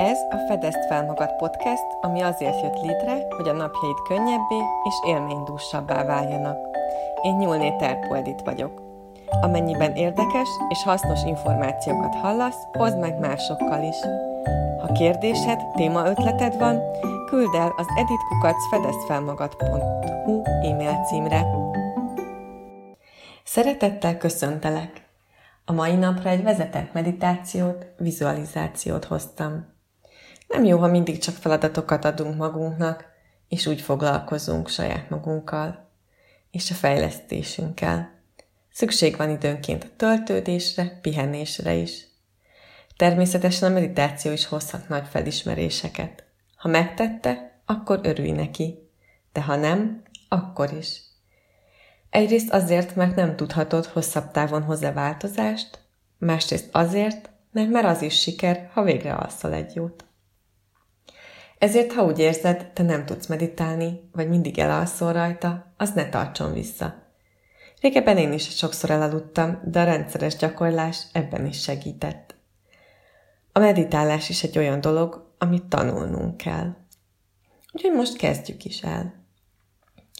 Ez a Fedezd fel magad podcast, ami azért jött létre, hogy a napjaid könnyebbé és élménydúsabbá váljanak. Én Nyúlné Terpoldit vagyok. Amennyiben érdekes és hasznos információkat hallasz, hozd meg másokkal is. Ha kérdésed, témaötleted van, küld el az editkukacfedezfelmagad.hu e-mail címre. Szeretettel köszöntelek! A mai napra egy vezetett meditációt, vizualizációt hoztam. Nem jó, ha mindig csak feladatokat adunk magunknak, és úgy foglalkozunk saját magunkkal és a fejlesztésünkkel. Szükség van időnként a töltődésre, pihenésre is. Természetesen a meditáció is hozhat nagy felismeréseket. Ha megtette, akkor örülj neki, de ha nem, akkor is. Egyrészt azért, mert nem tudhatod hosszabb távon hozzá változást, másrészt azért, mert már az is siker, ha végre alszol egy jót. Ezért, ha úgy érzed, te nem tudsz meditálni, vagy mindig elalszol rajta, az ne tartson vissza. Régebben én is sokszor elaludtam, de a rendszeres gyakorlás ebben is segített. A meditálás is egy olyan dolog, amit tanulnunk kell. Úgyhogy most kezdjük is el.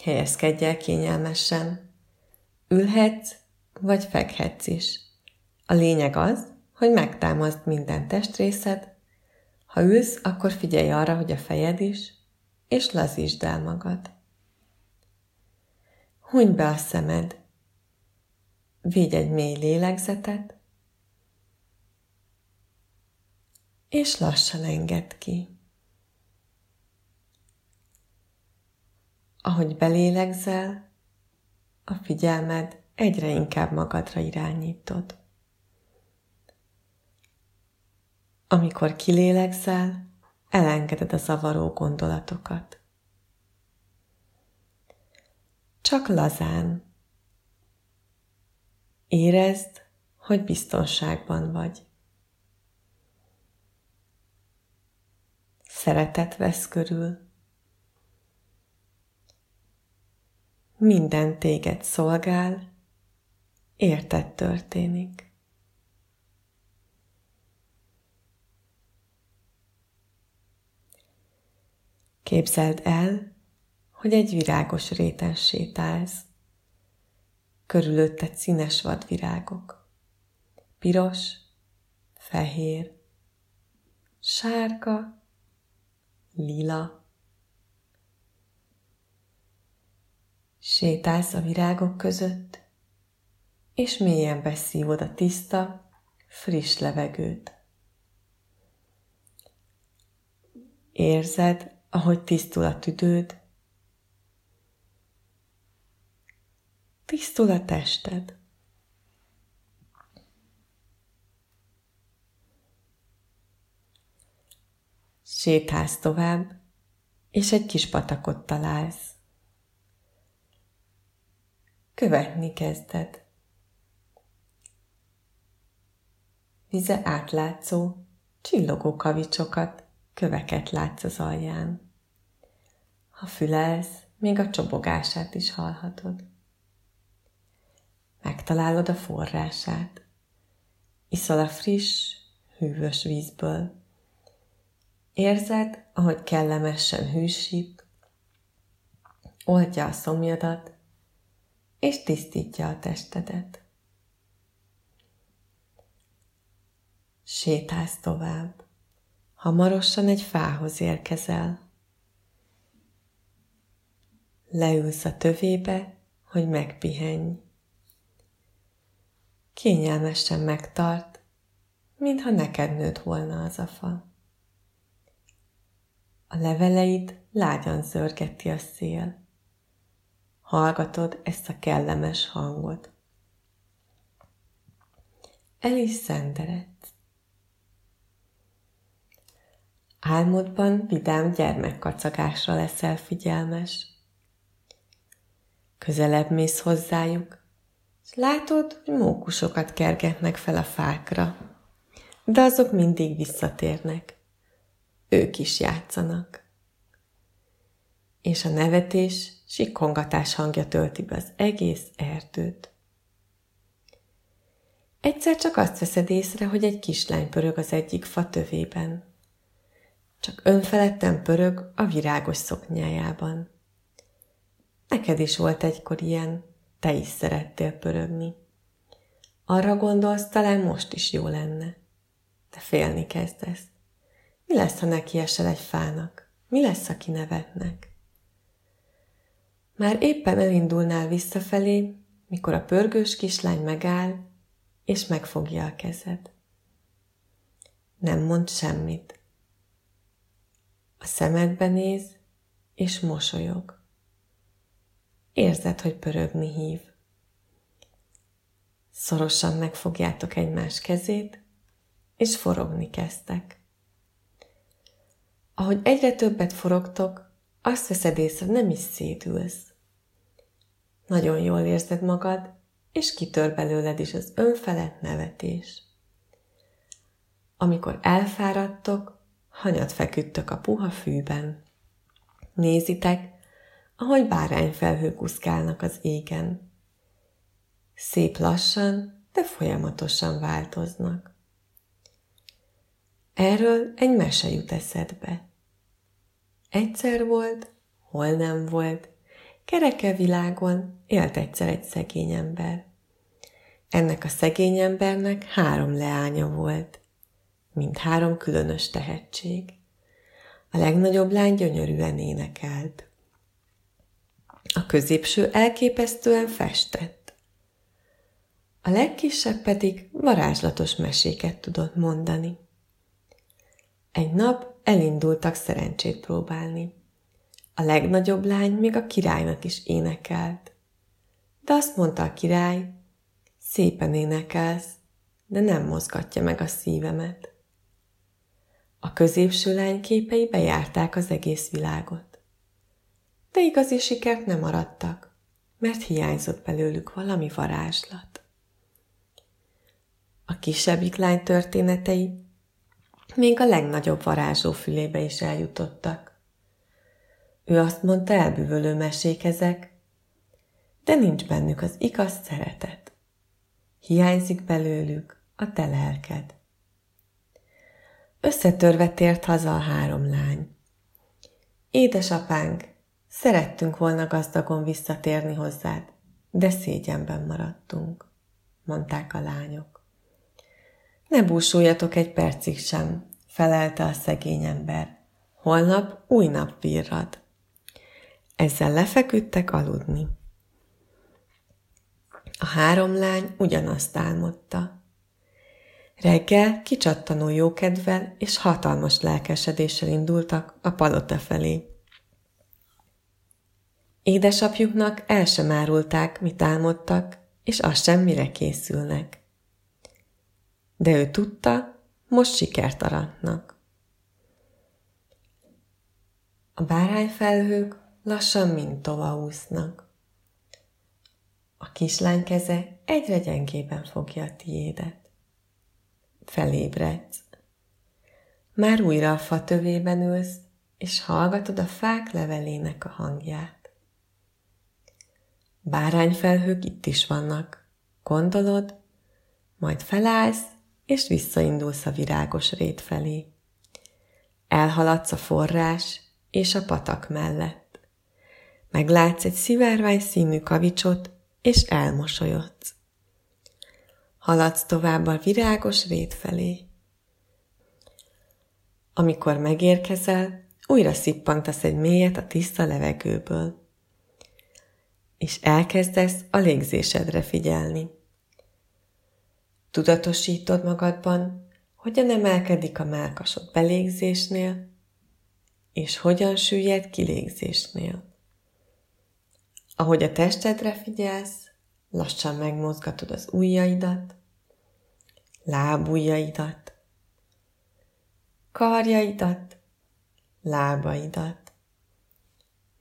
Helyezkedj el kényelmesen. Ülhetsz, vagy fekhetsz is. A lényeg az, hogy megtámaszd minden testrészed, ha ülsz, akkor figyelj arra, hogy a fejed is, és lazítsd el magad. Hunyd be a szemed. Vigy egy mély lélegzetet, és lassan engedd ki. Ahogy belélegzel, a figyelmed egyre inkább magadra irányítod. Amikor kilélegzel, elengeded a zavaró gondolatokat. Csak lazán. Érezd, hogy biztonságban vagy. Szeretet vesz körül. Minden téged szolgál, érted történik. Képzeld el, hogy egy virágos réten sétálsz. Körülötted színes vadvirágok. Piros, fehér, sárga, lila. Sétálsz a virágok között, és mélyen beszívod a tiszta, friss levegőt. Érzed, ahogy tisztul a tüdőd, tisztul a tested. Sétálsz tovább, és egy kis patakot találsz. Követni kezded. Vize átlátszó, csillogó kavicsokat, köveket látsz az alján. Ha fülelsz, még a csobogását is hallhatod. Megtalálod a forrását. Iszol a friss, hűvös vízből. Érzed, ahogy kellemesen hűsít, oldja a szomjadat, és tisztítja a testedet. Sétálsz tovább. Hamarosan egy fához érkezel. Leülsz a tövébe, hogy megpihenj. Kényelmesen megtart, mintha neked nőtt volna az a fa. A leveleit lágyan zörgeti a szél. Hallgatod ezt a kellemes hangot. El is szenderedsz. Álmodban vidám gyermekkacagásra leszel figyelmes. Közelebb mész hozzájuk, és látod, hogy mókusokat kergetnek fel a fákra. De azok mindig visszatérnek. Ők is játszanak. És a nevetés, sikkongatás hangja tölti be az egész erdőt. Egyszer csak azt veszed észre, hogy egy kislány pörög az egyik fa tövében. Csak önfeledten pörög a virágos szoknyájában. Neked is volt egykor ilyen, te is szerettél pörögni. Arra gondolsz, talán most is jó lenne. De félni kezdesz. Mi lesz, ha neki esel egy fának? Mi lesz, ha kinevetnek? Már éppen elindulnál visszafelé, mikor a pörgős kislány megáll, és megfogja a kezed. Nem mond semmit. A szemedbe néz, és mosolyog. Érzed, hogy pörögni hív. Szorosan megfogjátok egymás kezét, és forogni kezdtek. Ahogy egyre többet forogtok, azt veszed észre, nem is szédülsz. Nagyon jól érzed magad, és kitör belőled is az önfelett nevetés. Amikor elfáradtok, hanyat feküdtök a puha fűben. Nézitek, ahogy bárányfelhők úszkálnak az égen. Szép lassan, de folyamatosan változnak. Erről egy mese jut eszedbe. Egyszer volt, hol nem volt, kereke világon élt egyszer egy szegény ember. Ennek a szegény embernek három leánya volt, mint három különös tehetség. A legnagyobb lány gyönyörűen énekelt. A középső elképesztően festett. A legkisebb pedig varázslatos meséket tudott mondani. Egy nap elindultak szerencsét próbálni. A legnagyobb lány még a királynak is énekelt. De azt mondta a király, szépen énekelsz, de nem mozgatja meg a szívemet. A középső lány képei bejárták az egész világot. De igazi sikert nem maradtak, mert hiányzott belőlük valami varázslat. A kisebbik lány történetei még a legnagyobb varázsló fülébe is eljutottak. Ő azt mondta, elbűvölő mesék ezek, de nincs bennük az igaz szeretet. Hiányzik belőlük a te lelked. Összetörve tért haza a három lány. Édesapánk, szerettünk volna gazdagon visszatérni hozzád, de szégyenben maradtunk, mondták a lányok. Ne búsuljatok egy percig sem, felelte a szegény ember. Holnap új nap virrad. Ezzel lefeküdtek aludni. A három lány ugyanazt álmodta. Reggel kicsattanó jókedvel és hatalmas lelkesedéssel indultak a palota felé. Édesapjuknak el sem árulták, mit álmodtak, és azt sem mire készülnek. De ő tudta, most sikert aratnak. A bárányfelhők lassan mind tova úsznak. A kislány keze egyre gyengében fogja a tiédet. Felébredsz. Már újra a fa tövében ülsz, és hallgatod a fák levelének a hangját. Bárányfelhők itt is vannak, gondolod, majd felállsz, és visszaindulsz a virágos rét felé. Elhaladsz a forrás és a patak mellett. Meglátsz egy szivárvány színű kavicsot, és elmosolyodsz. Haladsz tovább a virágos rét felé. Amikor megérkezel, újra szippantasz egy mélyet a tiszta levegőből, és elkezdesz a légzésedre figyelni. Tudatosítod magadban, hogyan emelkedik a melkasod belégzésnél, és hogyan süllyed kilégzésnél. Ahogy a testedre figyelsz, lassan megmozgatod az ujjaidat, lábujjaidat, karjaidat, lábaidat.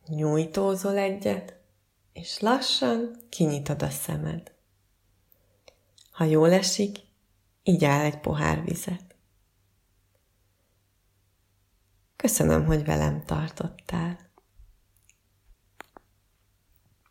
Nyújtózol egyet, és lassan kinyitod a szemed. Ha jól esik, így áll egy pohár vizet. Köszönöm, hogy velem tartottál.